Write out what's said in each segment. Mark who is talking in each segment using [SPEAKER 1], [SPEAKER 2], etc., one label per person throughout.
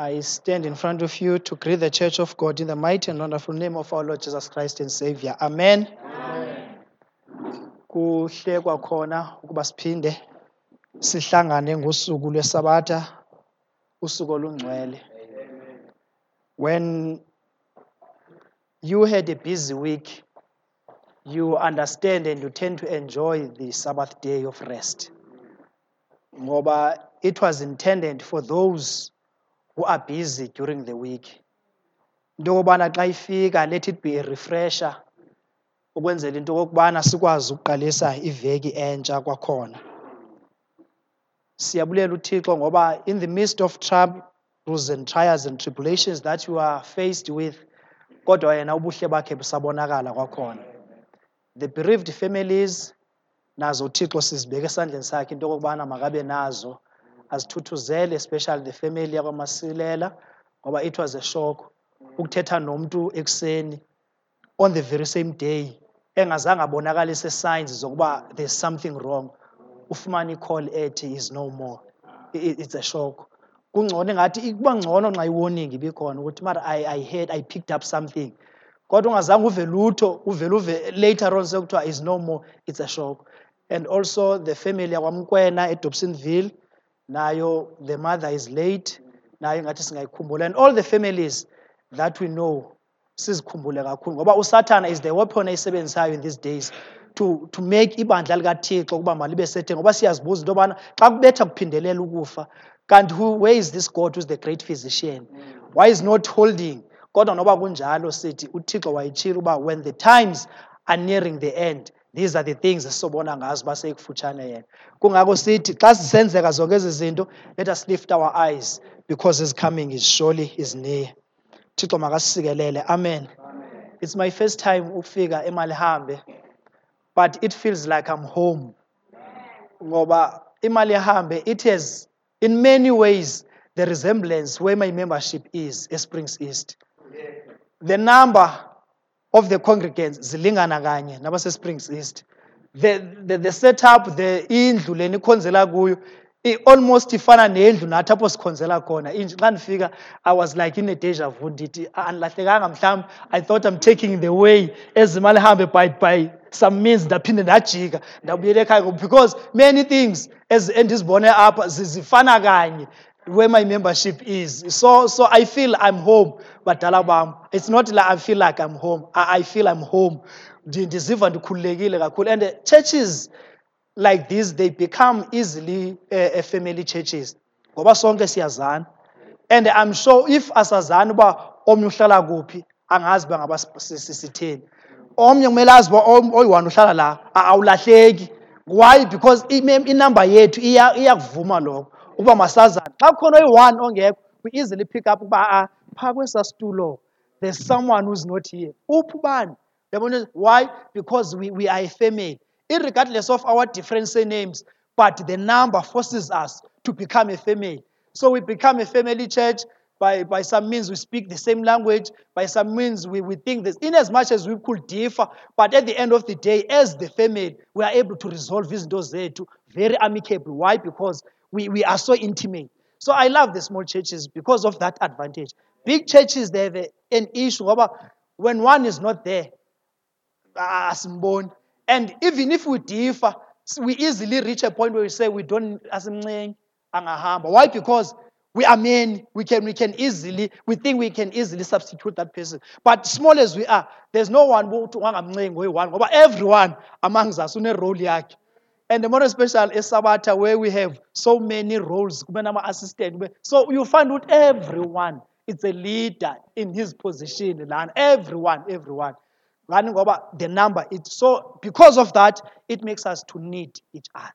[SPEAKER 1] I stand in front of you to greet the church of God in the mighty and wonderful name of our Lord Jesus Christ and Savior. Amen. Ukuba siphinde sihlangane ngosuku lwesabatha usuku olungcwele. When you had a busy week, you understand and you tend to enjoy the Sabbath day of rest. Ngoba it was intended for those are busy during the week. Into yokubana xa ifika let it be a refresher ukwenzela into yokubana sikwazi ukuqalisa iveki entsha kwakhona. Siyabulela uThixo ngoba in the midst of troubles and trials and tribulations that you are faced with kodwa yena ubuhle bakhe busabonakala kwakhona. The bereaved families nazo uThixo sizibeke esandleni sakhe into yokubana makabe nazo azithuthuzele especially the family yakwamasilela ngoba it was a shock ukuthetha nomuntu ekuseni on the very same day engazange abonakalise signs zokuba there's something wrong. Ufumane icall ethi is no more. I- i- it's a shock. Kungcono engathi kuba ngcono nxa iwarning ibikhona ukuthi mara I, i heard i picked up something. Kodwa ungazange uve lutho uvele uve later on sekuthiwa is no more. It's a shock. And also the family yakwamkwena edobsonville nayo the mother is late. Nayo ngathi singayikhumbula. And all the families that we know sizikhumbule kakhulu ngoba usathana is the weapon ayisebenzisayo in these days to, to make ibandla likathixo ukuba malibe sethe ngoba siyazibuza into yobana xa kubetha kuphindelela ukufa kanti who, where is this god who's the great physician? Why is not holding? Kodwa noba kunjalo sithi uthixo wayitshilo uba when the times are nearing the end these are the things esobona ngazo uba sekufutshane yena. Kungako sithi xa zisenzeka zonke ezi zinto let us lift our eyes because his coming is surely is near. Thixo makasikelele amen. It's my first time ukufika emalihambe but it feels like i'm home. Ngoba imali ehambe it has in many ways the resemblance where my membership is esprings east. The number of the congregants zilingana kanye nabasesprings east. The, the, the setup the indlu leni ikhonzela kuyo almost ifana nendlu nathi apho sikhonzela khona. Inje xa ndifika i was like in a deja vu ndithi "Ah, andilahlekanga mhlawumbi. I thought i'm taking the way ezimali hambe by, by some means ndaphinde ndajika ndabuyela ekhaya because many things endizibone apha zi- zifana kanye where my membership is. So, so I feel I'm home, badala bam. It's not like I feel like I'm home. I, I feel I'm home. Ndi- Ndiziva ndikhululekile kakhulu. And uh, churches like this, they become easily uh, uh, family churches. Ngoba sonke siyazana. And I'm sure if asazana uba omnye uhlala kuphi, angazi uba ngaba si- si- sitheni. Omnye kumele azi uba om- oyi-one uhlala la, a- awulahleki. Why? Because ime- inamba yethu iya- iyakuvuma lokho ukuba masazane. Xa kukhona oyi-one ongekho, we easily pick up ukuba ah, phaa kwesaa situlo there's someone who's not here. Uphi ubani? Uyabona? Why? Because we, we are a family. Irregardless of our different names, but the number forces us to become a family. So we become a family church. By, by some means, we speak the same language. By some means, we, we think this. In as much as we could differ, but at the end of the day, as the family, we are able to resolve these zethu very amicably. Why? Because we, we are so intimate. So I love the small churches because of that advantage. Big churches, they have a- an issue. When one is not there, and even if we differ we easily reach a point where we say we don't why because we are men we can we can easily we think we can easily substitute that person but small as we are there's no one who everyone amongst us une-role yakhe and the more especially esabatha where we have so many roles kube- so you find out everyone is a leader in his position everyone everyone. Running ngoba the number it so because of that it makes us to need each other.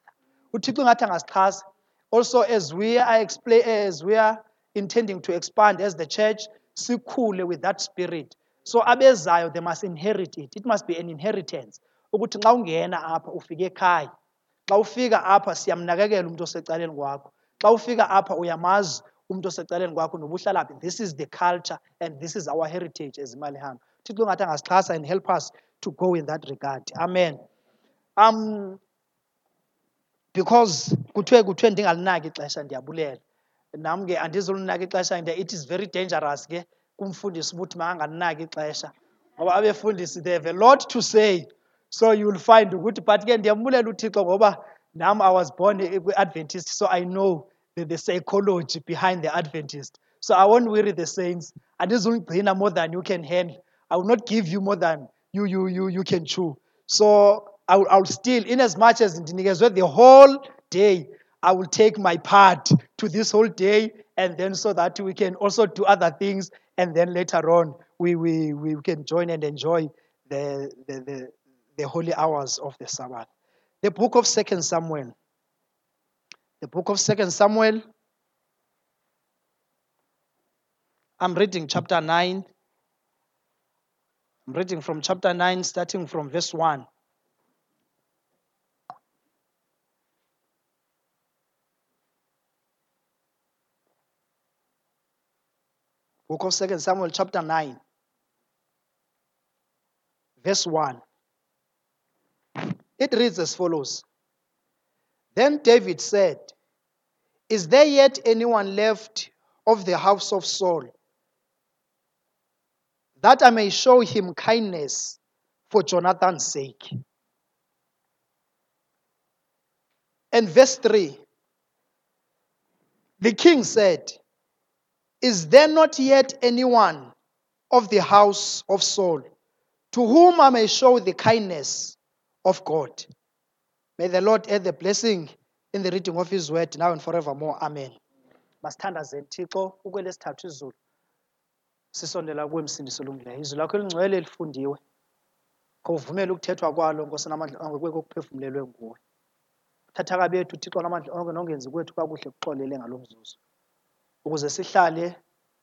[SPEAKER 1] Also as we are explain as we are intending to expand as the church sikhule with that spirit. So abezayo they must inherit it. It must be an inheritance xa ufika apha siyamnakekela umuntu osecaleni kwakho. Xa ufika apha uyamazi umuntu osecaleni kwakho noba uhlala phi this is the culture and this is our heritage as imali hamba thixo ngathi angasixhasa and help us to go in that regard. Amen. Um because kuthiwe kuthiwe ndingalinaki ixesha ndiyabulela. Nam ke andizulinaka ixesha and it is very dangerous ke kumfundisi ukuthi makangalinaki ixesha. Ngoba abefundisi they have a lot to say. So you will find ukuthi but ke ngoba nam i was born kwi-adventist so i know the, the psychology behind the adventist. So i won't weary the saints. Andizulugcina more than you can handle. I will not give you more than you, you, you, you can chew. So I will, I will still in as much as the whole day i will take my part to this whole day and then so that we can also do other things and then later on we, we, we can join and enjoy the, the, the, the holy hours of the sabbath. The book of second samuel. The book of second samuel. I'm reading chapter 9 i'm reading from chapter 9 starting from verse 1 book of second samuel chapter 9 verse 1 it reads as follows. Then david said is there yet anyone left of the house of saul that i may show him kindness for jonathan's sake? And verse 3 the king said is there not yet anyone of the house of Saul to whom I may show the kindness of God? May the Lord add the blessing in the reading of his word now and forevermore. Amen. Masithandazeni Thixo ukwelesithathu izulu. Sisondela kuwe msindisi olungileyo. Izwi lakho elingcwele lifundiwe. Khawuvumele ukuthethwa kwalo Nkosi namandla onke kuye kokuphefumulelwe nguwe. Thatha kabethu Thixo namandla onke nongenzi kwethu kakuhle kuxolele ngalo mzuzu. ukuze sihlale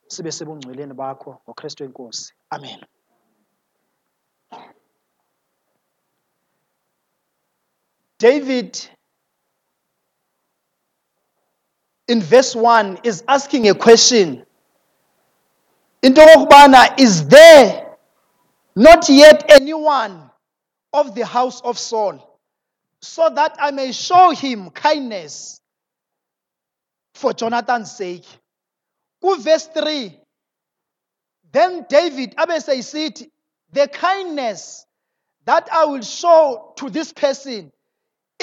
[SPEAKER 1] sibe sebungcweleni bakho ngokristu enkosi amen david in verse 1 is asking a question. Into is there not yet anyone of the house of saul? So that i may show him kindness for jonathan's sake. Verse 3 then david abeseyisithi the kindness that i will show to this person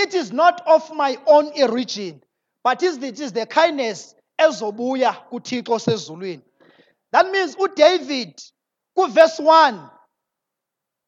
[SPEAKER 1] it is not of my own origin but it is the kindness ezobuya kuthixo sezulwini that means udavid kuverse 1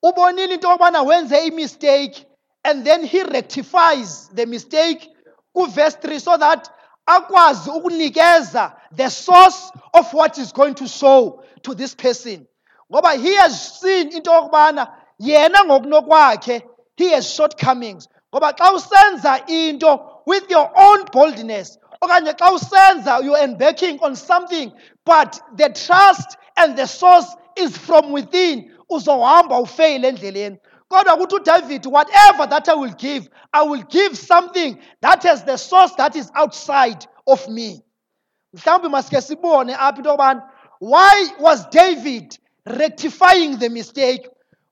[SPEAKER 1] ubonile into yokubana wenze imistake and then he rectifies the mistake kuverse 3 so that akwazi ukunikeza the source of what is going to show to this person. Ngoba he has seen into yokubana yena ngokunokwakhe he has shortcomings ngoba xa usenza into with your own boldness okanye xa usenza you're embarking on something but the trust and the source is from within uzohamba ufeyile endleleni. Kodwa kuthi udavid whatever that i will give i will give something that has the source that is outside of me. Mhlawumbi masike sibone apha into yokubana why was david rectifying the mistake?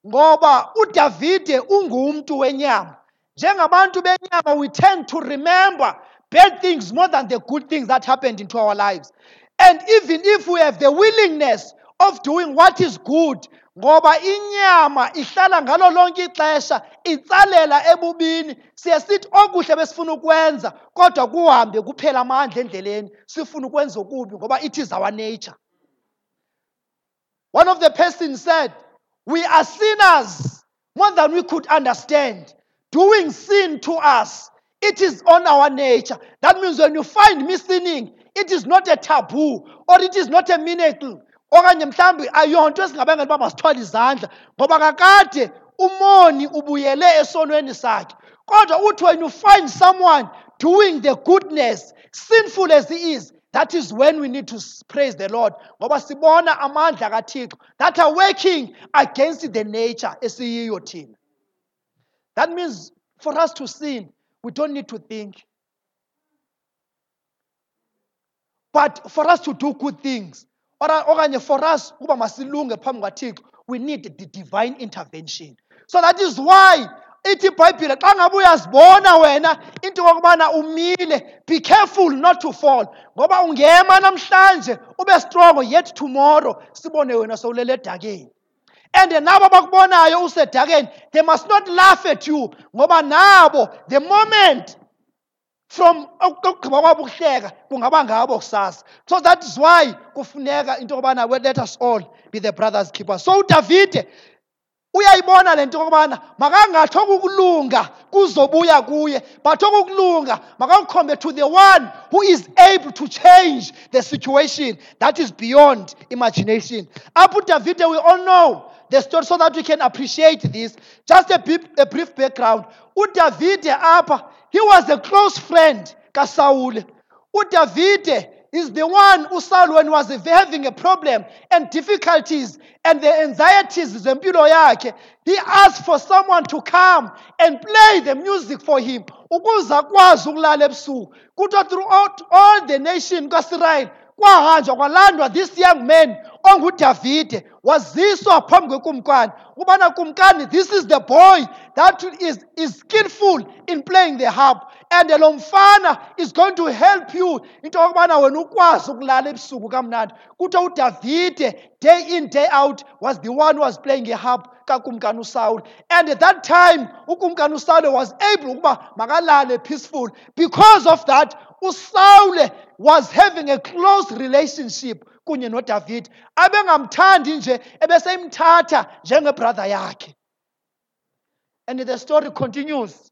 [SPEAKER 1] Ngoba udavide ungumntu wenyama njengabantu benyama we tend to remember bad things more than the good things that happened into our lives. And even if we have the willingness of doing what is good ngoba inyama ihlala ngalo lonke ixesha itsalela ebubini siye sithi okuhle besifuna ukwenza kodwa kuhambe kuphela amandla endleleni sifuna ukwenza okubi ngoba it is our nature. One of the persons said we are sinners more than we could understand. Doing sin to us. It is on our nature. That means when you find me sinning it is not a taboo or it is not a miracle. Okanye mhlawumbi ayonto esingabangela uba masithwale izandla ngoba kakade umoni ubuyele esonweni sakhe. Kodwa uthi when you find someone doing the goodness sinful as he is that is when we need to praise the lord. Ngoba sibona amandla kathixo that are working against the nature esiyiyo thina that means for us to sin we don't need to think. But for us to do good things okanye for us we need the divine intervention. So that is why ithi ibhayibhile xa ngabe uyazibona wena into yokubana umile be careful not to fall. Ngoba ungema namhlanje ube strong yet tomorrow sibone wena sowulele edakeni and nabo abakubonayo usedakeni they must not laugh at you ngoba nabo the moment from okugqiba kwabo ukuhleka kungaba ngabo kusasa. So that is why kufuneka into yokubana let us all be the brothers keepers. So udavide uyayibona le nto yokubana makangathi okukulunga kuzobuya kuye. But okukulunga makakukhombe to the one who is able to change the situation that is beyond imagination. Apho udavide we all know the story so that we can appreciate this. Just a, bit, a brief background. Udavide apha he was a close friend kaSaul. uDavide is the one uSaul when was having a problem and difficulties and the anxieties zempilo yakhe he asked for someone to come and play the music for him ukuze akwazi ukulala ebusuku. Kuthiwa throughout all the nation kaisrael kwahanjwa kwalandwa this young man ongudavide waziswa phambi kwekumkani. Ukubana kumkani this is the boy that is, is skillful in playing the harp. And lo is going to help you into yokubana wena ukwazi ukulala ebusuku kamnandi. Kuthiwa day in day out was the one who was playing a harp kakumkani usawule and at that time ukumkani usawule was able ukuba makalale peaceful. Because of that usawule was having a close relationship kunye nodavide. Abengamthandi nje ebeseyimthatha njengebrother yakhe and the story continues.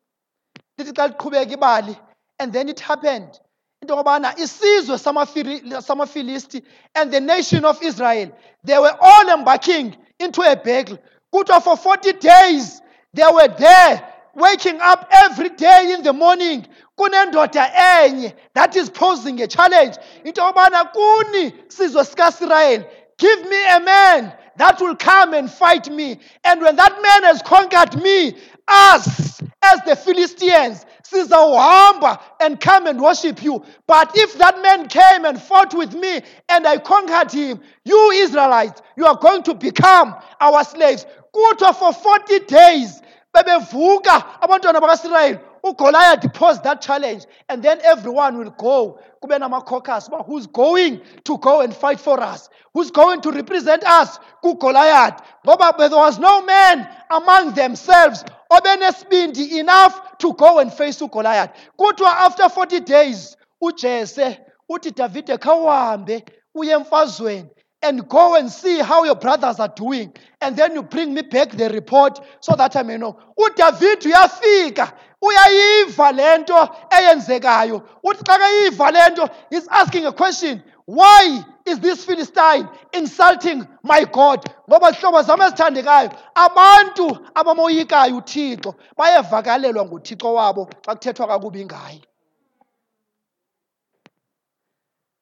[SPEAKER 1] And then it happened. Into yokubana isizwe samafilisti and the nation of israel. They were all embarking into a battle. Kuthiwa for 40 days they were there waking up every day in the morning. That is posing a challenge. Into yokubana kuni sizwe sikasirayeli give me a man that will come and fight me. And when that man has conquered me us as the philistines sizawuhamba and come and worship you. But if that man came and fought with me and i conquered him you israelites you are going to become our slaves. Kuthiwa for 40 days bebevuka abantwana bakasirayeli ugoliath posed that challenge and then everyone will go. Kube uba who's going to go and fight for us? Who's going to represent us? Kugoliath But there was no man among themselves obenesibindi enough to go and face ugoliath. Kuthiwa after 40 days ujese uthi davide khawuhambe uye emfazweni and go and see how your brothers are doing and then you bring me back the report so that i may know. Udavide uyafika uyayiva le nto eyenzekayo. Uthi xa keyiva le nto he's asking a question why is this philistine insulting my god? Ngoba zihlobo zam ezithandekayo abantu abamoyikayo uthixo bayevakalelwa nguthixo wabo xa kuthethwa kakubi ngaye.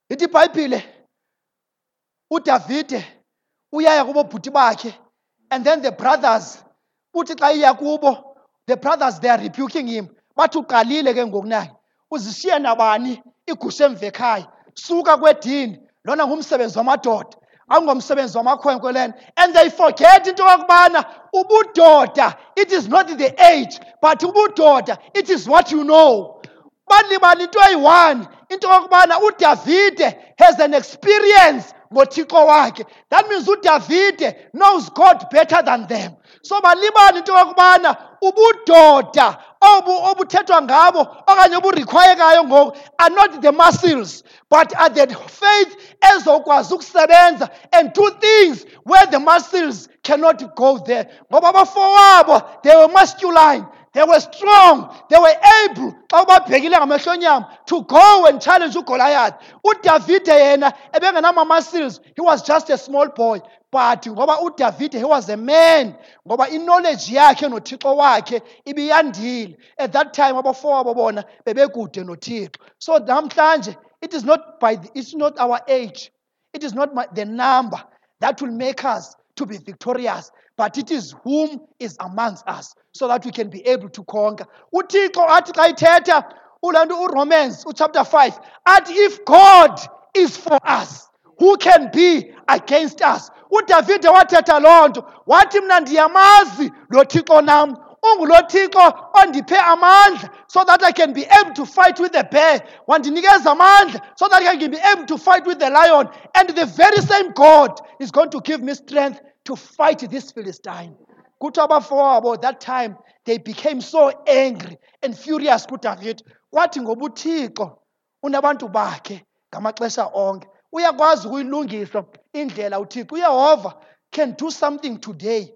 [SPEAKER 1] Ithi ibhayibhile udavide uyaya kubo bhuti bakhe and then the brothers uthi xa iya kubo the brothers they are rebuking him. Bathi uqalile ke ngokunaki uzishiye nabani? Igusha emvekhaya suka kwedini? Lona ngumsebenzi wamadoda. Akungomsebenzi wamakhwenkwe lena. And they forget into yokubana ubudoda it is not the age but ubudoda it is what you know. Balibala into eyi-one into yokubana udavide has an experience ngothixo wakhe. That means udavide knows god better than them. So balibala into yokubana ubudoda obu obuthethwa ngabo okanye oburikhwayekayo ngoku are not the muscles but are the faith ezokwazi ukusebenza and do things where the muscles cannot go there. Ngoba abafowabo they were masculine they were strong. They were able. Xa ubabhekile to go and challenge ugoliath. Udavide yena ebengenama-muscles he was just a small boy. But ngoba udavide he was a man ngoba iknowledge yakhe nothixo wakhe ibiyandile. At that time abafowabo bona bebekude nothixo. So namhlanje it is not by the, it's not our age. It is not my, the number that will make us to be victorious but it is whom is amongst us so that we can be able to conquer. Uthixo athi xa ithetha uromans uchapter 5 athi if god is for us who can be against us udavide wathetha loo nto wathi mna ndiyamazi lo thixo nam ungulo thixo ondiphe so that i can be able to fight with the bear. Wandinikeza amandla so that i can be able to fight with the lion and the very same god is going to give me strength to fight this philistine. Kuthiwa abafowabo that time they became so angry and furious kudavid kwathi ngoba uthixo unabantu bakhe ngamaxesha onke uyakwazi ukuyilungisa indlela uthixo. Uyehova can do something today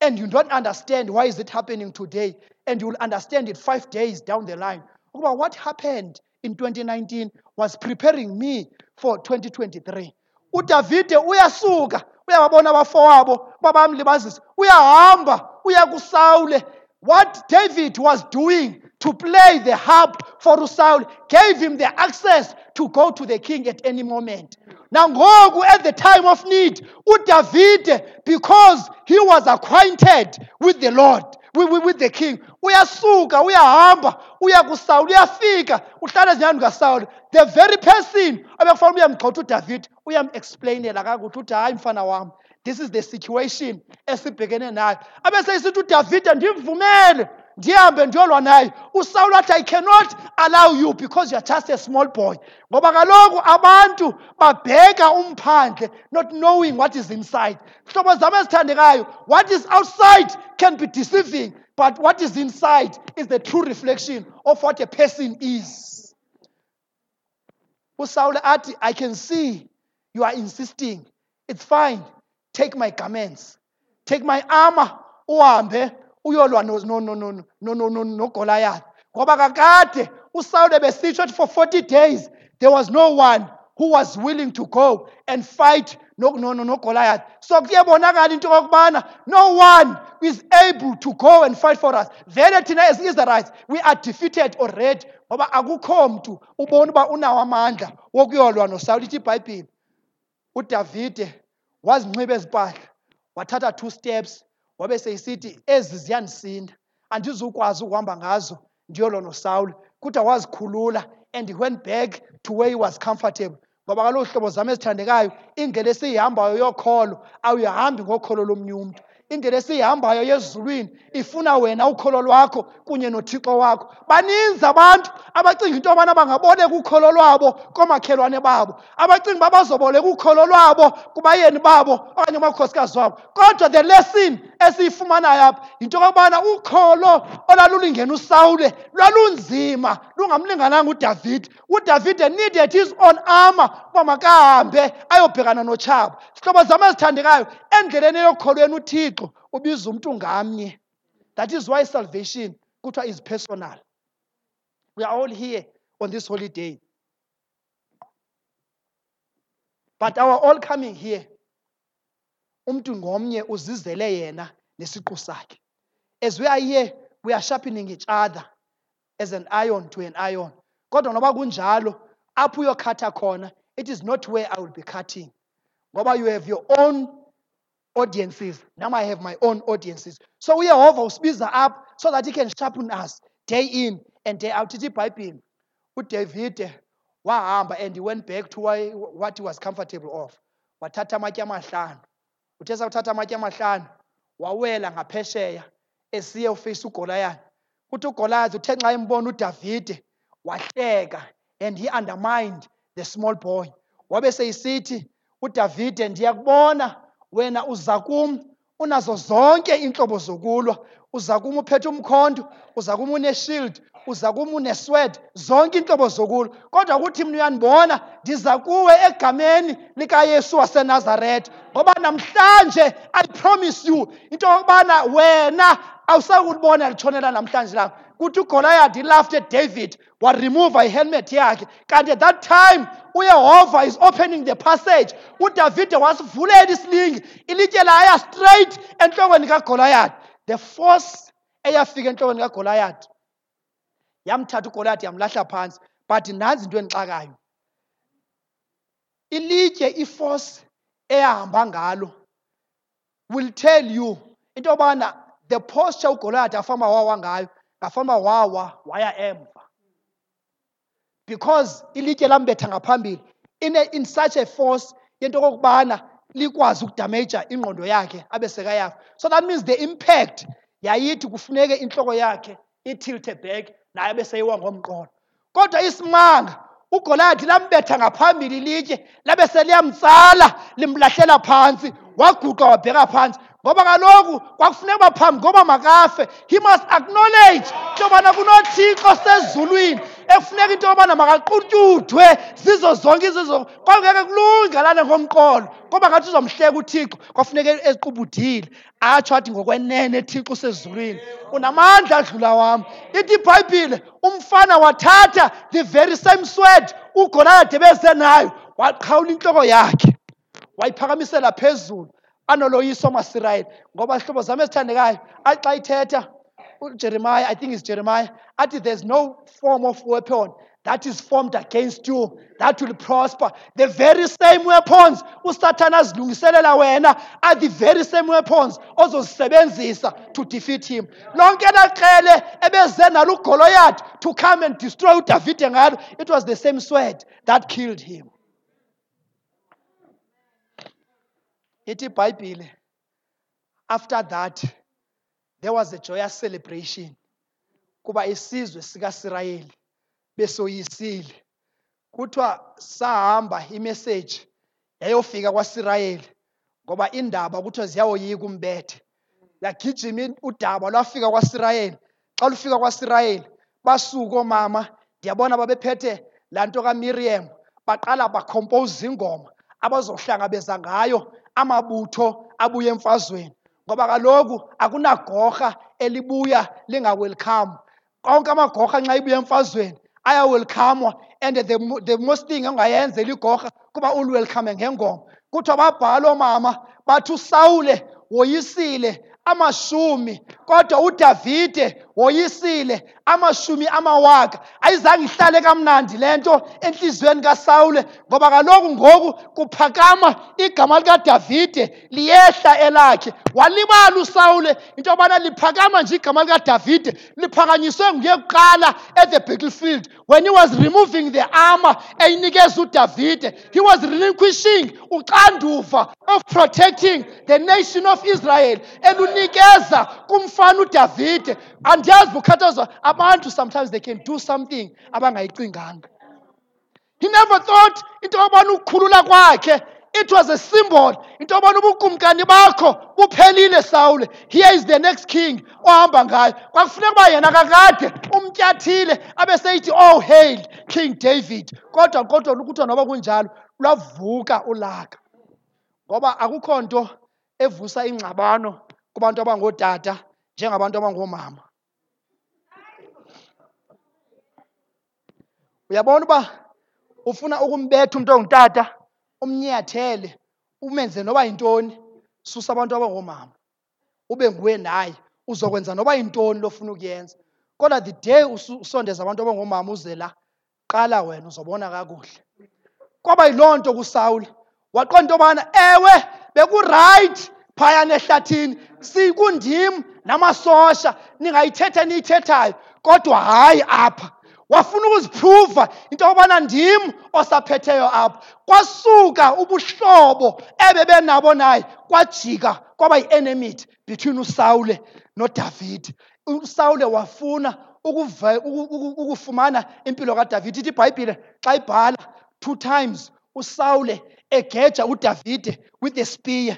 [SPEAKER 1] and you don't understand why is it happening today and you will understand it five days down the line. Ukuba what happened in 2019 was preparing me for 2023 udavide uyasuka uyababona abafowabo babamlibazisa uyahamba uya kusawule what david was doing to play the harp for usaul gave him the access to go to the king at any moment. Nangoku at the time of need udavide because he was acquainted with the lord with, with, the king. Uyasuka uyahamba uya kusawuli uyafika. Uhlala ezinyani kasawuli the very person abekufanele uyamgxotha udavide uyam-explainela kakuthi uthi hayi mfana wam this is the situation esibhekene nayo. Abe seyisithi udavide ndimvumele ndihambe ndiyolwa naye. Usawuli wathi i cannot allow you because you are just a small boy. Ngoba kaloku abantu babheka umphandle not knowing what is inside. Hlobo zam ezithandekayo what is outside can be deceiving but what is inside is the true reflection of what a person is. Usawuli athi i can see you are insisting. It's fine. Take my garments. Take my armor. Uhambe uyolwa no- no- no- no- no- no- no- nogoliath ngoba kakade usawule besitsho for 40 days there was no one who was willing to go and fight no- no- no- nogoliath so kuyabonakala into yokubana no one is able to go and fight for us. Vele thina as israelites we are defeated already. Ngoba akukho mntu ubona uba unawo amandla wokuyolwa nosawule ithi ibhayibhile udavide wazinxiba ezimpahla wathatha two steps wabe seyisithi ezi ziyandisinda andizukwazi ukuhamba ngazo ndiyolwa nosawule kuthiwa wazikhulula and he went back to where he was comfortable ngoba kaloku hlobo zam ezithandekayo indlela esiyihambayo yokholo awuyihambi ngokholo lomnye umntu. Indlela esiyihambayo yezulwini ifuna wena ukholo lwakho kunye nothixo wakho. Baninzi abantu abacinga into yobana bangaboleka ukholo lwabo koomakhelwane babo. Abacinga uba bazoboleka ukholo lwabo kubayeni babo okanye kumakhosikazi wabo. Kodwa the lesson esiyifumanayo apha yinto yokubana ukholo olalulingena usawule lwalunzima lungamlingananga udavide udavide needed his own armor. Uba makahambe ayobhekana notshaba sihlobo zam ezithandekayo endleleni eyokholweni uthixo ubiza umntu ngamnye. That is why salvation kuthiwa is personal. We are all here on this holiday but our all coming here umntu ngomnye uzizele yena nesiqu sakhe. As we are here we are sharpening each other. As an iron to an iron. Kodwa noba kunjalo apho uyokhatha khona it is not where i will be cutting. Ngoba you have your own audiences now i have my own audiences. So uyehova usibiza up so that he can sharpen us day in and day out. Ithi ibhayibhile udavide wahamba and he went back to what he was comfortable of. Wathatha amatye amahlanu. Uthe sawuthatha amatye amahlanu wawela ngaphesheya esiye ufeyisa ugoliath kuthi ugoliath uthe nxa embona udavide wahleka and he undermined the small boy. Wabe seyisithi udavide ndiyakubona wena uza kum unazo zonke iintlobo zokulwa. Uza kum uphethe umkhonto uza kum uneshield uza kum uneswed zonke iintlobo zokulwa. Kodwa kuthi mna uyandibona ndiza kuwe egameni likayesu wasenazaretha ngoba namhlanje i promise you into yokubana wena awusakulibona litshonela namhlanje langa kuthi ugoliath he laughed at david waremoova ihelmet yakhe. Kanti at that time uyehova is opening the passage. Udavide wasivulela isilingi ilitye laya straight entlokweni kagoliath the force eyafika entlokweni kagoliath yamthatha ugoliath yamlahla phantsi but nanzi into endixakayo ilitye iforce eyahamba ngalo will tell you into yobana the posture ugoliath afamba wawa ngayo ngafamba wawa waya emva. Because ilitye lambetha ngaphambili in, a, in such a force yento okokubana likwazi ukudamaja ingqondo yakhe abe sekayafa. So that means the impact yayithi kufuneke intloko yakhe itilte back naye beseyiwa ngomqolo. Kodwa isimanga ugoliathi lambetha ngaphambili litye labe seliyamtsala limlahlela phantsi waguqa wabheka phantsi ngoba kaloku kwakufuneka uba phambi ngoba makafe he must acknowledge into yobana kunothixo sezulwini ekufuneka into yobana makaqutyudwe zizo zonke izizo. Kwangeke kulunge lana ngomqolo ngoba ngathi uzomhleka uthixo kwafuneka eziqubudile atsho athi ngokwenene thixo usezulwini unamandla adlula wam. Ithi ibhayibhile umfana wathatha the very same sword ugoliathi ebeze nayo waqhawula intloko yakhe wayiphakamisela phezulu. Anoloyiso masirayeli ngoba hlobo zam ezithandekayo athi xa ithetha ujeremiah i think it's jeremiah athi there's no form of weapon that is formed against you that will prosper. The very same weapons usathane azilungiselela wena are the very same weapons ozozisebenzisa to defeat him. Lonke laqele ebeze nalo ugoloyathi to come and destroy udavide ngalo. It was the same sword that killed him ithi ibhayibhile. After that there was a joyous celebration kuba isizwe sikasirayeli besoyisile. Kuthiwa sahamba imeseji yayofika kwasirayeli ngoba iindaba kuthiwa ziyawoyika umbethe. Lagijima udaba lwafika kwasirayeli. Xa lufika kwasirayeli basuka oomama ndiyabona babephethe laa nto kamiriam baqala bakhompoza ingoma abazohlangabeza ngayo amabutho abuya emfazweni ngoba kaloku akunagorha elibuya lingawelcome. Konke amagorha nxa ibuya emfazweni ayawelchamwa and the, the most thing ongayenzela igorha kuba uliwelkhame ngengoma. Kuthiwa babhala oomama bathi usawule woyisile amashumi kodwa udavide woyisile amashumi amawaka. Ayizange ihlale kamnandi le nto entliziyweni kasawule ngoba kaloku ngoku kuphakama igama likadavide liyehla elakhe. Walibala usawule into yobana liphakama nje igama likadavide liphakanyiswe nguye kuqala at the battlefield. When he was removing the armor eyinikeza udavide he was relinquishing uxanduva of protecting the nation of israel elunikeza kumfana udavide. Andiyazi bukhathazwa. Abantu sometimes they can do something abangayicinganga. He never thought into yobana ukukhulula kwakhe. It was a symbol into yobana ubukumkani bakho buphelile sawule here is the next king ohamba ngayo. Kwakufuneka uba yena kakade umtyathile abe seyithi oh hail king david. Kodwa kodwa kuthiwa noba kunjalo lwavuka ulaka. Ngoba akukho nto evusa ingxabano kubantu abangootata. Njengabantu abangoomama uyabona uba ufuna ukumbetha umntu ongutata umnyathele umenze noba yintoni? Susa abantu abangoomama ube nguwe naye uzokwenza noba yintoni lofuna ukuyenza. Kodwa the day usondeza abantu abangoomama uze la qala wena uzobona kakuhle. Kwaba yiloo nto kusawule waqonda into yobana ewe bekurayithi phayana ehlathini sikundim namasosha ningayithetha niyithethayo kodwa hayi apha. Wafuna ukuziphruva into yokubana ndim osaphetheyo apha. Kwasuka ubuhlobo ebebenabo naye kwajika kwaba yi-enmity between usawule nodavide usawule wafuna ukuve- uku- uku- ukufumana impilo kadavide ithi ibhayibhile xa ibhala two times usawule egeja udavide with a spear.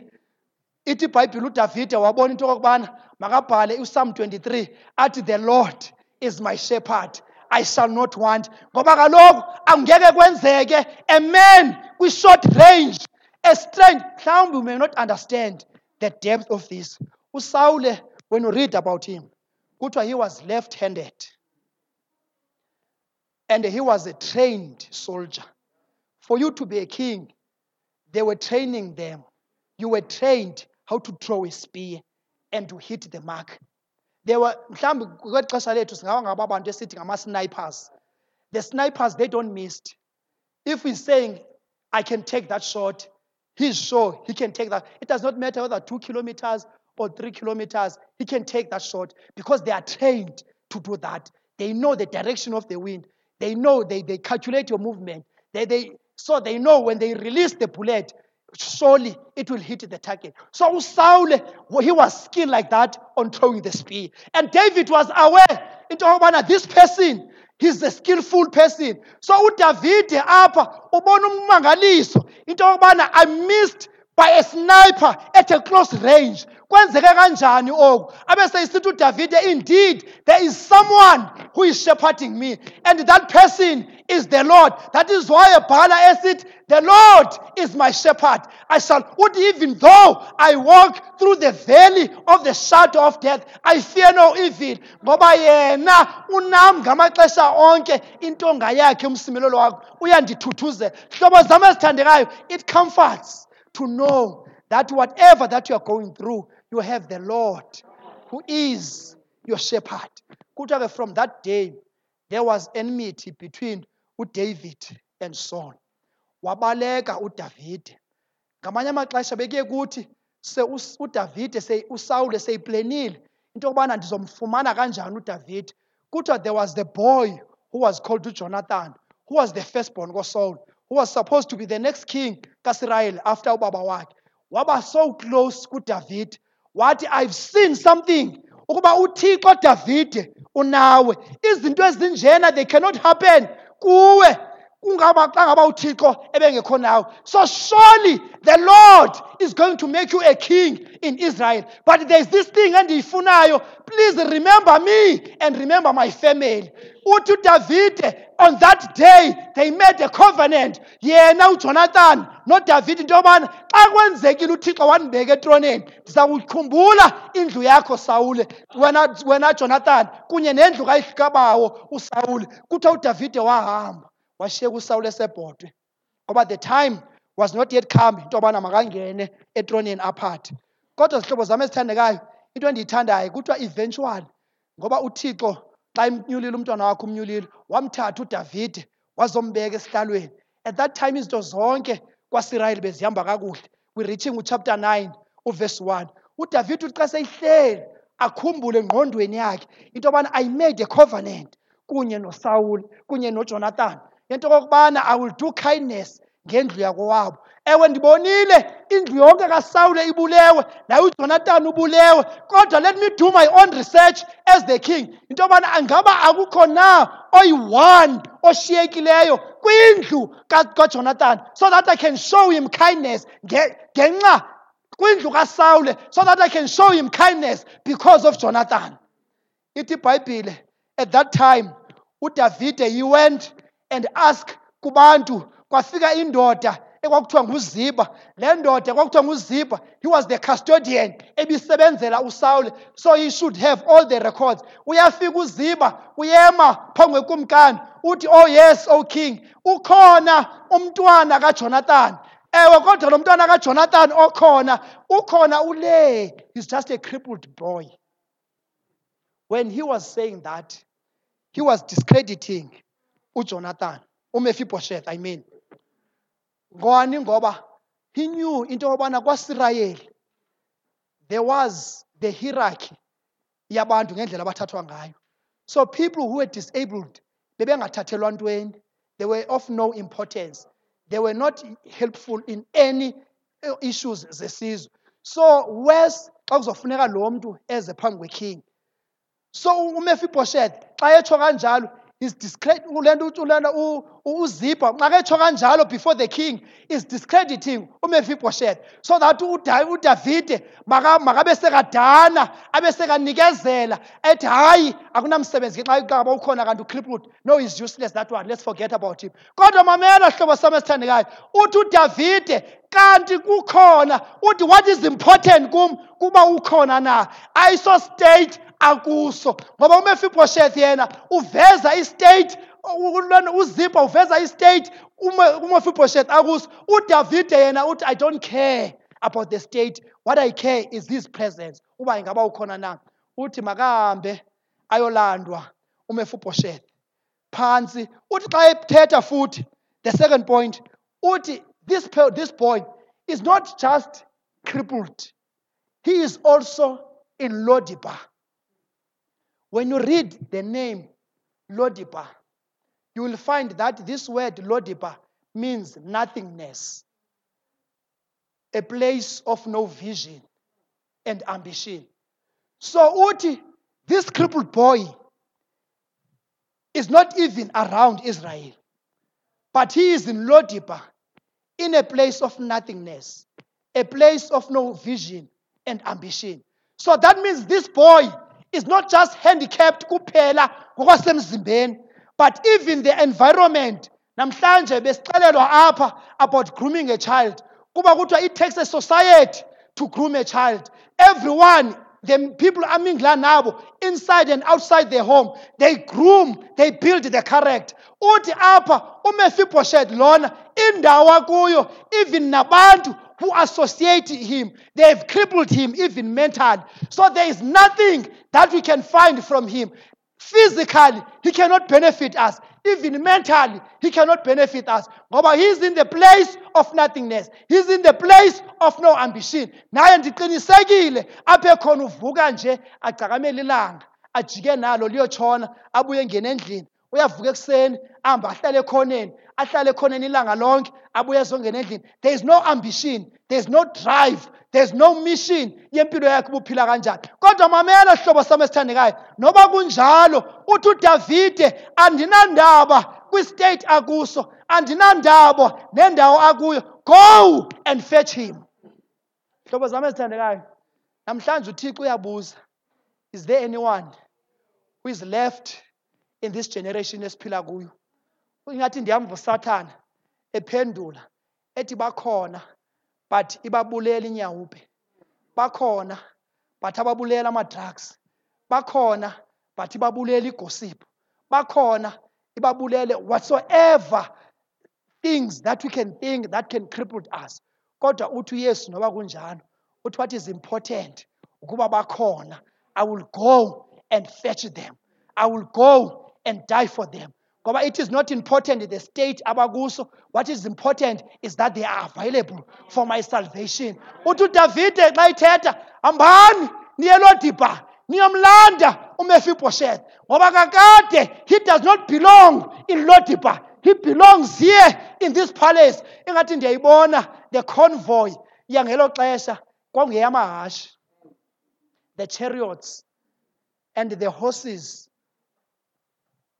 [SPEAKER 1] Ithi ibhayibhile udavide wabona into okokubana makabhale uPsalm 23 athi the lord is my shepherd i shall not want. Ngoba kaloku angeke kwenzeke a man kwi-short range a strength mhlawumbi you may not understand the depth of this. Usawule when you read about him kuthiwa he was left handed and he was a trained soldier. For you to be a king they were training them. You were trained how to throw a spear and to hit the mark. They were mhlawumbi ngama-snipers. The snipers they don't miss if he's saying i can take that shot he's sure he can take that. It does not matter whether two kilometers or three kilometers he can take that shot because they are trained to do that. They know the direction of the wind. They know they, they calculate your movement. They, they, so they know when they release the bullet surely it will hit the target. So Saul, he was skilled like that on throwing the spear. And David was aware into Obana, this person he's a skillful person. So ubona ummangaliso into yokubana I missed by a sniper at a close range kwenzeke kanjani oku? Abe seyisithi udavide indeed there is someone who is shepherding me and that person is the lord. That is why ebhala esithi the lord is my shepherd. I shall uthi even though i walk through the valley of the shadow of death i fear no evil. Ngoba yena unam ngamaxesha onke intonga yakhe umsimelelo wakho uyandithuthuzela. Hlobo zam ezithandekayo it comforts to know that whatever that you are going through, you have the Lord who is your shepherd. Kuthiwa from that day, there was enmity between uDavid and Saul. Wabaleka uDavide. Ngamanye amaxesha bekuye kuthi se uDavide se uSawule seyiplenile into yokubana ndizomfumana kanjani uDavide. Kuthiwa there was the boy who was called uJonathan, who was the firstborn koSaul, who was supposed to be the next king kaSisrael after ubaba wakhe. Waba so close kuDavid. Wathi I've seen something. Ukuba uThixo Davide unawe. Izinto ezinjena they cannot happen. Kuwe kungaba xa ngaba uthixo ebengekho nawe. So surely the lord is going to make you a king in israel. But there's this thing endiyifunayo. Please remember me and remember my family. Uthi udavide on that day they made a covenant. Yena ujonathan nodavide into yobana xa kwenzekile uthixo wandibeka etroneni ndiza kukhumbula indlu yakho sawule wena, wena jonathan kunye nendlu kayihlukabawo usawule kuthiwa udavide wahamba. Washiyeka usawule esebhodwe ngoba the time was not yet come into yobana makangene etronini aphathe. Kodwa zihlobo zam ezithandekayo into endiyithandayo kuthiwa eventually ngoba uthixo xa imnyulile umntwana wakhe umnyulile wamthatha udavide wazombeka esihlalweni. At that time izinto zonke kwasirayeli bezihamba kakuhle. We-reaching uchapter 9 uverse 1 udavide uthi xa seyihleli akhumbule engqondweni yakhe into yobana i made a covenant kunye nosawuli kunye nojonathan into okokubana i will do kindness ngendlu yakowabo. Ewe ndibonile indlu yonke kasawule ibulewe naye ujonathan ubulewe kodwa let me do my own research as the king. Into yobana angaba akukho na oyi-one oshiyekileyo kwindlu ka- kajonathan so that i can show him kindness nge- ngenxa kwindlu kasawule so that i can show him kindness because of jonathan ithi ibhayibhile at that time udavide he went and asked kubantu kwafika indoda ekwakuthiwa nguziba le ndoda kwakuthiwa nguziba he was the custodian ebisebenzela usawule so he should have all the records. Uyafika uziba uyema phambi kwekumkani uthi oh yes oh king. Ukhona umntwana kajonathan. Ewe kodwa lo mntwana kajonathan okhona ukhona ule he's just a crippled boy. When he was saying that he was discrediting ujonathan umephibosheth i mean. Ngwani ngoba he knew into yobana kwasirayeli there was the hierarchy yabantu ngendlela abathathwa ngayo. So people who were disabled bebengathathelwa ntweni. They were of no importance. They were not helpful in any uh, issues zesizwe. So wes xa kuzofuneka lo mntu eze phambi kweking. So umephibosheth xa etsho kanjalo is discredit le nto uthi lena uzibha xa ketsho kanjalo before the king is discrediting umephibosheth so that uDa- udavide maka- makabe sekadana abe sekanikezela ethi hayi akunamsebenzi xa xaba ukhona kanti ucrippled no is useless that one. Let's forget about him. Kodwa mamela hlobo sam esithandekayo uthi udavide kanti kukhona uthi what is important kum kuba ukhona na? Ayiso state akuso. Ngoba umephibosheth yena uveza istate uzibha uveza istate. Ume- umephibosheth akuso. Udavide yena uthi i don't care about the state. What i care is his presence. Uba ingaba ukhona na? Uthi makahambe ayolandwa umephibosheth phantsi uthi xa ethetha futhi the second point uthi this, this boy is not just crippled. He is also in lodibar when you read the name Lodibar, you will find that this word Lodibar means nothingness. a place of no vision and ambition. So uthi this crippled boy is not even around Israel, but he is in Lodibar in a place of nothingness, a place of no vision and ambition. So that means this boy is not just handicapped kuphela ngokwasemzimbeni, but even the environment. Namhlanje besixelelwa apha about grooming a child. Kuba kuthiwa it takes a society to groom a child. Everyone, the people amingla nabo, inside and outside their home, they groom, they build the character. Uthi apha uMephibosheth lona indawo kuyo even nabantu who associate him, they've crippled him even mentally. So there is nothing that we can find from him. Physically, he cannot benefit us. Even mentally, he cannot benefit us. Ngoba he's in the place of nothingness. He's in the place of no ambition. Naye ndiqinisekile apha ekhona uvuka nje agcakamele ilanga ajike nalo liyotshona abuye engene endlini uyavuka ekuseni ahambe ahlale ekhoneni ahlale ekhoneni ilanga lonke abuye ezongena endlini there is no ambition there is no drive there is no mission yempilo yakhe ubuphila kanjani. Kodwa mamela sihlobo sami esithandekayo noba kunjalo uthi udavide andinandaba kwistate akuso andinandaba nendawo akuyo go and fetch him. Hlobo zami ezithandekayo namhlanje uthixo uyabuza is there anyone who is left in this generation esiphila kuyo? Ingathi ndiyamva usathana ephendula ethi bakhona but ibabulela inyawupe bakhona but ababulela ama-drugs. Bakhona but ibabulela igosiphu bakhona ibabulele whatsoever things that we can think that can cripple us. Kodwa uthi uyesu noba kunjalo uthi what is important ukuba bakhona i will go and fetch them. I will go and die for them. Ngoba it is not important the state abakuso. What is important is that they are available for my salvation. Uthi udavide xa ithetha hambani niye lodiba niyomlanda umephibosheth ngoba kakade he does not belong in lodiba he belongs here in this palace. Ingathi ndiyayibona the convoy yangelo xesha kwangeyamahashi the chariots and the horses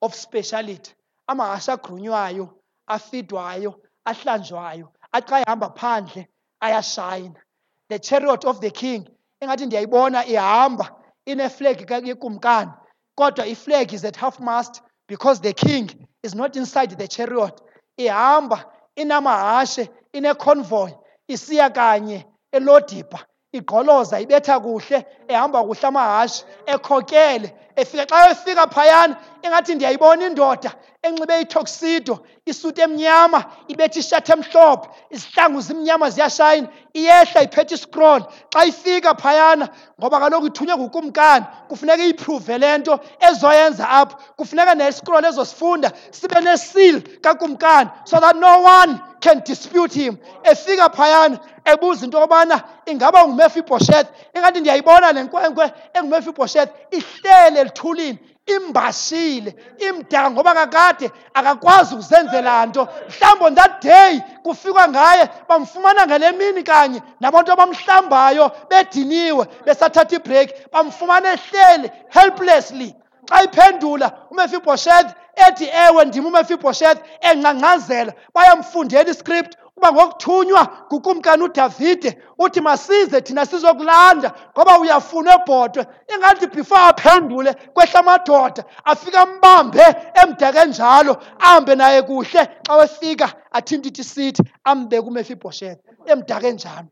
[SPEAKER 1] of speciality. Amahashe agrunywayo afidwayo ahlanjwayo axa ehamba phandle ayashayina. The chariot of the king engathi ndiyayibona ihamba ineflag yekumkani. Kodwa iflag is at half mast because the king is not inside the chariot. Ihamba inamahashe ineconvoy isiya kanye elodiba. Igqoloza ibetha kuhle ehamba kuhle amahashi ekhokele efika xa efika phayana ingathi ndiyayibona indoda enxibe itoxido isuti emnyama ibetha ishati emhlophe izihlangu zimnyama ziyashayina iyehla iphethe iscroll. Xa ifika phayana ngoba kaloku ithunywe ngukumkani kufuneka iyiphruve le nto ezoyenza apho. Kufuneka nescroll ezosifunda sibe nesil kakumkani so that no one can dispute him. Efika phayana ebuza into yokubana ingaba ngumefibhosheth ingathi ndiyayibona le nkwenkwe engumefibhosheth ihlele elithulini imbashile imdaka ngoba kakade akakwazi ukuzenzela nto. Mhlawumbi that day kufikwa ngaye bamfumana ngale mini kanye nabantu abamhlambayo bediniwe besathatha ibreak bamfumana ehlele helplessly. Xa iphendula umefibhosheth ethi ewe ndim umefibhosheth engcangcazela bayamfundela iscript. Uba ngokuthunywa ngukumkani udavide uthi masize thina sizokulanda ngoba uyafuna ebhodwe. Ingathi before aphendule kwehla amadoda afike ambambe emdeke njalo ahambe naye kuhle. Xa wefika athinte itisithi ambeke umefibhosheth emdake njalo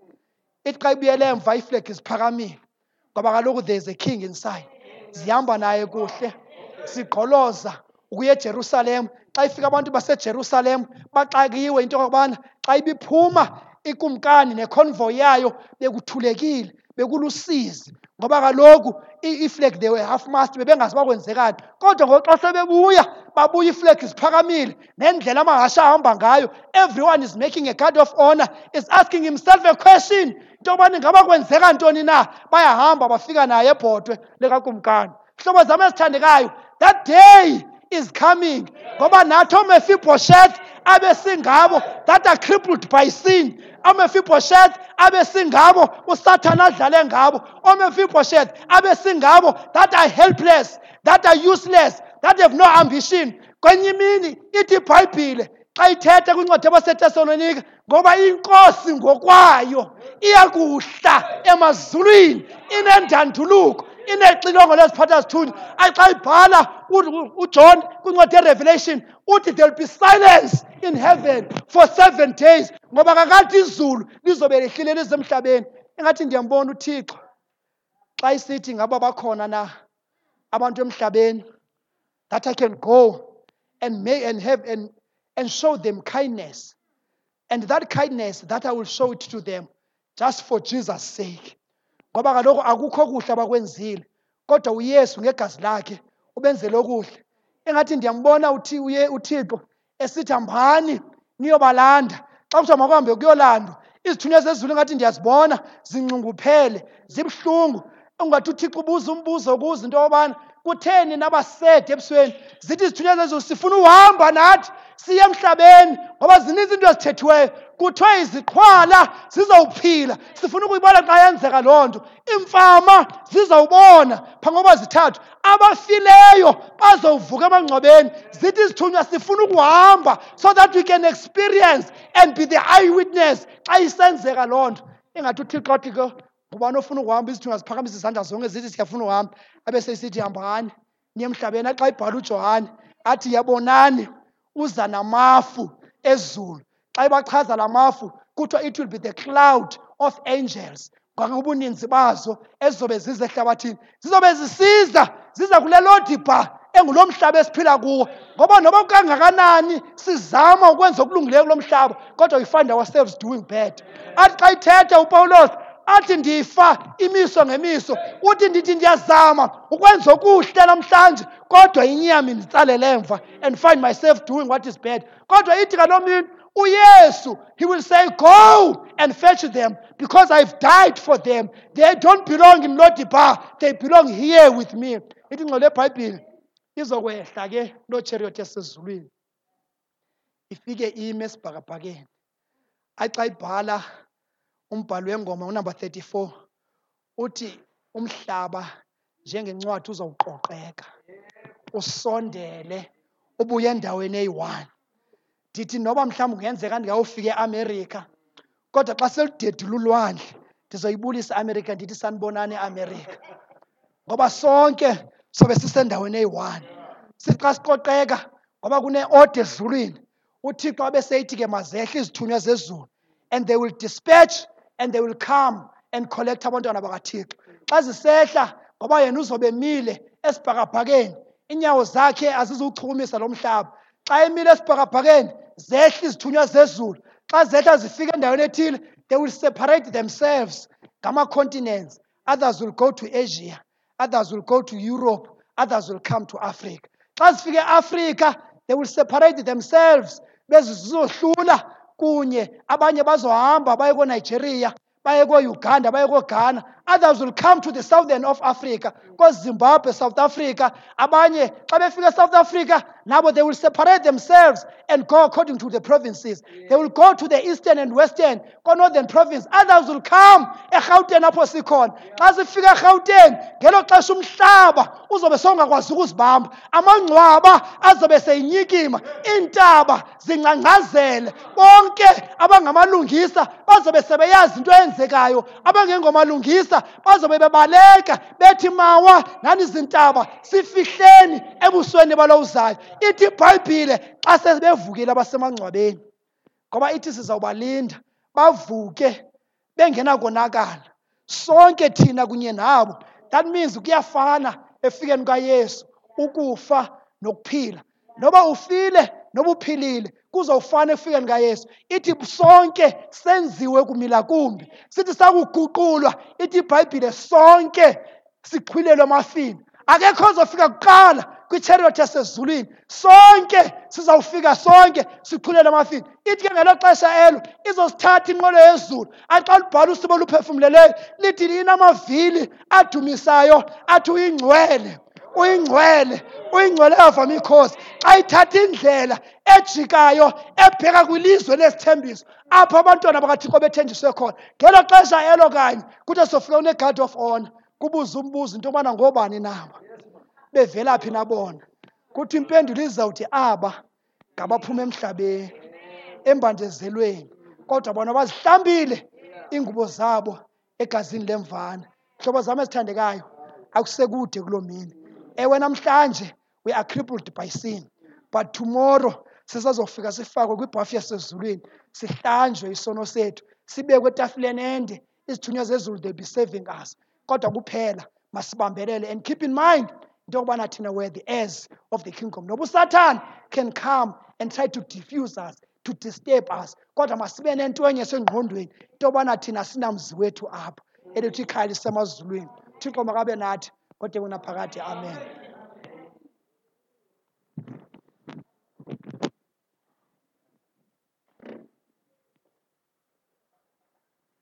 [SPEAKER 1] ithi xa ibuyele emva ifleg ziphakamile ngoba kaloku there is a king inside. Zihamba naye kuhle sigqoloza ukuya ejerusalem xa ifika abantu basejerusalem baxakiwe into yokubana xa ibiphuma ikumkani neconvoy yayo bekuthulekile bekulusizi ngoba kaloku iflag they were half mast bebengazi bakwenzekani kodwa ngoxa sebebuya babuya iflag ziphakamile. Nendlela amahashe ahamba ngayo everyone is making a guard of honor is asking himself a question into yokubana ingaba kwenzeka ntoni na? Bayahamba bafika naye ebhodwe lekakumkani hlobo zam ezithandekayo that day is coming. Ngoba nathi omefiboshethi abe singabo that are crippled by sin. omefiboshethi abe singabo usathane adlale ngabo. omefiboshethi abe singabo that are helpless that are useless that have no ambition. Kwenye imini ithi ibhayibhile xa ithetha kwincwadi yabasetesalonika ngoba inkosi ngokwayo iyakuhla emazulwini inendanduluko. Inexilongo leziphatha zithunywa xa ibhala ujohn kwincwadi yerevelation uthi there will be silence in heaven for seven days ngoba kakathi izulu lizobe lihlile lisemhlabeni engathi ndiyambona uthixo xa isithi ngaba bakhona na abantu emhlabeni that i can go and may and have and, and show them kindness. And that kindness that i will show it to them just for jesus sake ngoba kaloku akukho kuhle abakwenzile kodwa uyesu ngegazi lakhe ubenzele okuhle. Engathi ndiyambona uthi uye uthixo esithi hambani niyobalanda. Xa kuthiwa makuhambe kuyolandwa izithunywa zezulu engathi ndiyazibona zinxunguphele zibuhlungu. Ungathi uthixo ubuza umbuzo kuzo into yobana kutheni nabasede ebusweni? Zithi izithunywa zezulu sifuna uhamba nathi siye emhlabeni ngoba zininzi into ezithethiweyo. Kuthiwe iziqhwala zizawuphila sifuna ukuyibona xa yenzeka loo nto. Iimfama zizawubona phangoba zithathu. Abafileyo bazowuvuka emangcwabeni. Zithi izithunywa sifuna ukuhamba so that we can experience and be the eyewitness xa isenzeka loo nto. Ingathi uthixo athi ke ngubani ofuna ukuhamba? Izithunywa ziphakamisa izandla zonke zithi siyafuna uhamba. Abe sesithi hambani niye emhlabeni. Xa ibhala ujohane athi yabonani uza namafu ezulu. Xa la mafu kuthiwa it will be the cloud of angels. Ngobuninzi bazo ezizobe zize ehlabathini zizobe zisiza ziza kule lodibha engulo mhlaba esiphila kuwo. Ngoba noba kangakanani sizama ukwenza okulungileyo kulo mhlaba kodwa we find ourselves doing bad. Athi xa ithetha upawulos athi ndifa imiso ngemiso uthi ndithi ndiyazama ukwenza okuhle namhlanje kodwa inyama inditsalela emva and find myself doing what is bad. Kodwa ithi ngaloo mini uyesu he will say go and fetch them because i've died for them. They don't belong in lodibar they belong here with me. Ithi ngxolo ebhayibhile izokwehla ke loo chariot esezulwini ifike ime esibhakabhakeni. Axa ibhala umbhalo wengoma unumber 34 uthi umhlaba njengencwadi uzawuqoqeka. Usondele ubuye endaweni eyi-one. Ndithi noba mhlawumbi kungenzeka ndingawufika eamerika kodwa xa seludedile ulwandle ndizoyibulisa amerika ndithi sanibonani eamerika. Ngoba sonke sobe sisendaweni eyi-one. Sithi xa siqoqeka ngoba kune-ode ezulwini uthixo abe seyithi ke mazehle izithunywa zezulu and they will dispatch and they will come and collect abantwana bakathixo. Xa zisehla ngoba yena uzobe emile esibhakabhakeni iinyawo zakhe azizuwuchukumisa lo mhlaba. Xa emile esibhakabhakeni zehle izithunywa zezulu. Xa zehla zifika endaweni ethile they will separate themselves ngama-continents others will go to asia others will go to europe others will come to africa. Xa zifika eafrika they will separate themselves. Bezizohlula kunye. Abanye bazohamba baye koonigeria baye koouganda baye koghana others will come to the southern of africa koozimbabwe south africa abanye xa esouth africa nabo they will separate themselves and go according to the provinces. They will go to the eastern and western ko-northern province. Others will come erhawuteni apho sikhona. Xa sifika erhawuteni ngelo xesha umhlaba uzobe sowungakwazi ukuzibamba. Amangcwaba azobe seyinyikima iintaba zingcangcazele. Bonke abangamalungisa bazobe sebeyazi into eyenzekayo abangengomalungisa bazobe bebaleka bethi mawa nani zintaba sifihleni ebusweni balo uzayo ithi ibhayibhile xa sebevukile abasemangcwabeni ngoba ithi sizawubalinda bavuke bengenakonakala. Sonke thina kunye nabo that means kuyafana efikeni kayesu ukufa nokuphila. Noba ufile noba uphilile kuzowufana efikeni kayesu ithi sonke senziwe kumila kumbi. Sithi sakuguqulwa ithi ibhayibhile sonke sichwilelwe emafini akekho ozofika kuqala kwitsheriyoti yasezulwini. Sonke sizawufika sonke sichulele emafini ithi ke ngelo xesha elo izosithatha inqwelo yezulu. Axa lubhala usibo oluphefumleleyo lithi linamavili adumisayo athi uyingcwele uyingcwele uyingcwele yavama ikhosi xa ithatha indlela ejikayo ebheka kwilizwe lesithembiso apho abantwana bakathixo bethenjiswe khona. Ngelo xesha elo kanye kuthi sofika une-guard of honor kubuze umbuzo into yobana ngobani naba bevela phi nabona kuthi impendulo izawuthi aba ngabaphuma emhlabeni embandezelweni. Kodwa bona bazihlambile iingubo zabo egazini lemvana. Hlobo zam ezithandekayo akusekude kuloo mini. Eh, ewe namhlanje we are crippled by sin. But tomorrow sisazofika sifakwe kwibhafu yasezulwini sihlanjwe isono sethu sibekwe etafileni ende izithunywa zezulu they be serving us. Kodwa kuphela masibambelele and keep in mind into yokubana thina we're the heirs of the kingdom. Noba usathane can come and try to diffuse us to disturb us. Kodwa masibe nentwenye sengqondweni into yobana thina sinamzi wethu apha elithi ikhaya lisemazulwini thixo makabe nathi Kodwa bona phakade amen.